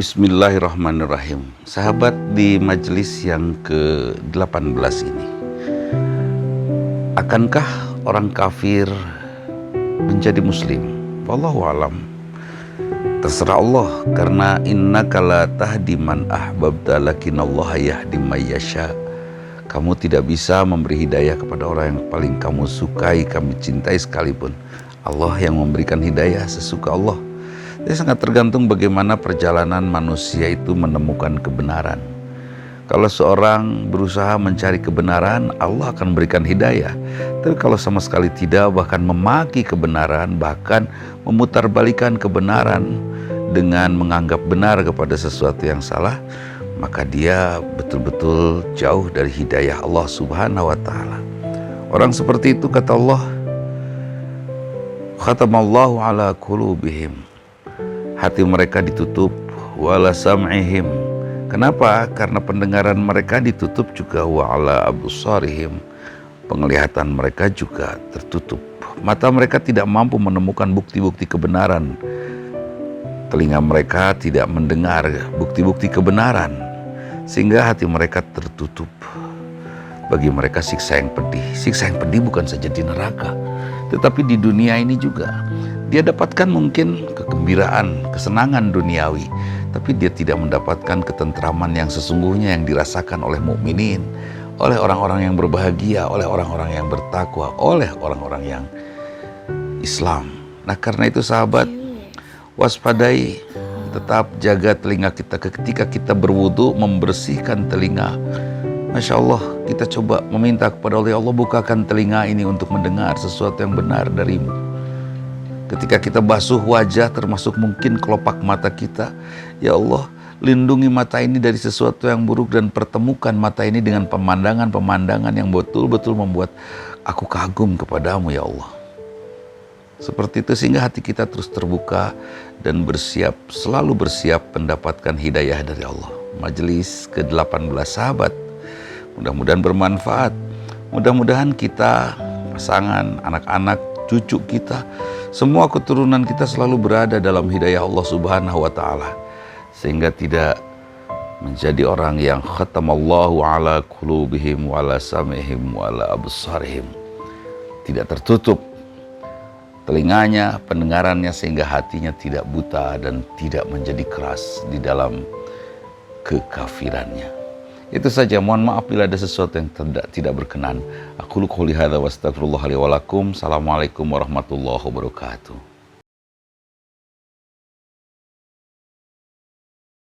Bismillahirrahmanirrahim. Sahabat di majelis yang ke-18 ini. Akankah orang kafir menjadi muslim? Wallahu alam. Terserah Allah karena inna kala tahdi man ahbabta Allah yahdi. Kamu tidak bisa memberi hidayah kepada orang yang paling kamu sukai, kami cintai sekalipun. Allah yang memberikan hidayah sesuka Allah. Jadi sangat tergantung bagaimana perjalanan manusia itu menemukan kebenaran. Kalau seorang berusaha mencari kebenaran, Allah akan berikan hidayah. Tapi kalau sama sekali tidak, bahkan memaki kebenaran, bahkan memutarbalikan kebenaran dengan menganggap benar kepada sesuatu yang salah, maka dia betul-betul jauh dari hidayah Allah Subhanahu wa taala. Orang seperti itu kata Allah, khatamallahu ala qulubihim hati mereka ditutup wala sam'ihim. Kenapa? Karena pendengaran mereka ditutup juga wa ala abusarihim. Penglihatan mereka juga tertutup. Mata mereka tidak mampu menemukan bukti-bukti kebenaran. Telinga mereka tidak mendengar bukti-bukti kebenaran sehingga hati mereka tertutup. Bagi mereka siksa yang pedih. Siksa yang pedih bukan saja di neraka tetapi di dunia ini juga dia dapatkan mungkin kegembiraan, kesenangan duniawi, tapi dia tidak mendapatkan ketentraman yang sesungguhnya yang dirasakan oleh mukminin, oleh orang-orang yang berbahagia, oleh orang-orang yang bertakwa, oleh orang-orang yang Islam. Nah, karena itu sahabat, waspadai, tetap jaga telinga kita ketika kita berwudu membersihkan telinga. Masya Allah, kita coba meminta kepada Allah, ya Allah bukakan telinga ini untuk mendengar sesuatu yang benar darimu. Ketika kita basuh wajah termasuk mungkin kelopak mata kita, ya Allah, lindungi mata ini dari sesuatu yang buruk dan pertemukan mata ini dengan pemandangan-pemandangan yang betul-betul membuat aku kagum kepadamu ya Allah. Seperti itu sehingga hati kita terus terbuka dan bersiap, selalu bersiap mendapatkan hidayah dari Allah. Majelis ke-18 sahabat, mudah-mudahan bermanfaat. Mudah-mudahan kita, pasangan, anak-anak, cucu kita, semua keturunan kita selalu berada dalam hidayah Allah Subhanahu wa taala sehingga tidak menjadi orang yang khatamallahu ala qulubihim wa ala samihim wa ala absarihim. Tidak tertutup telinganya, pendengarannya sehingga hatinya tidak buta dan tidak menjadi keras di dalam kekafirannya. Itu saja. Mohon maaf bila ada sesuatu yang tidak tidak berkenan. Aku qouli hadza wa lakum. Assalamualaikum warahmatullahi wabarakatuh.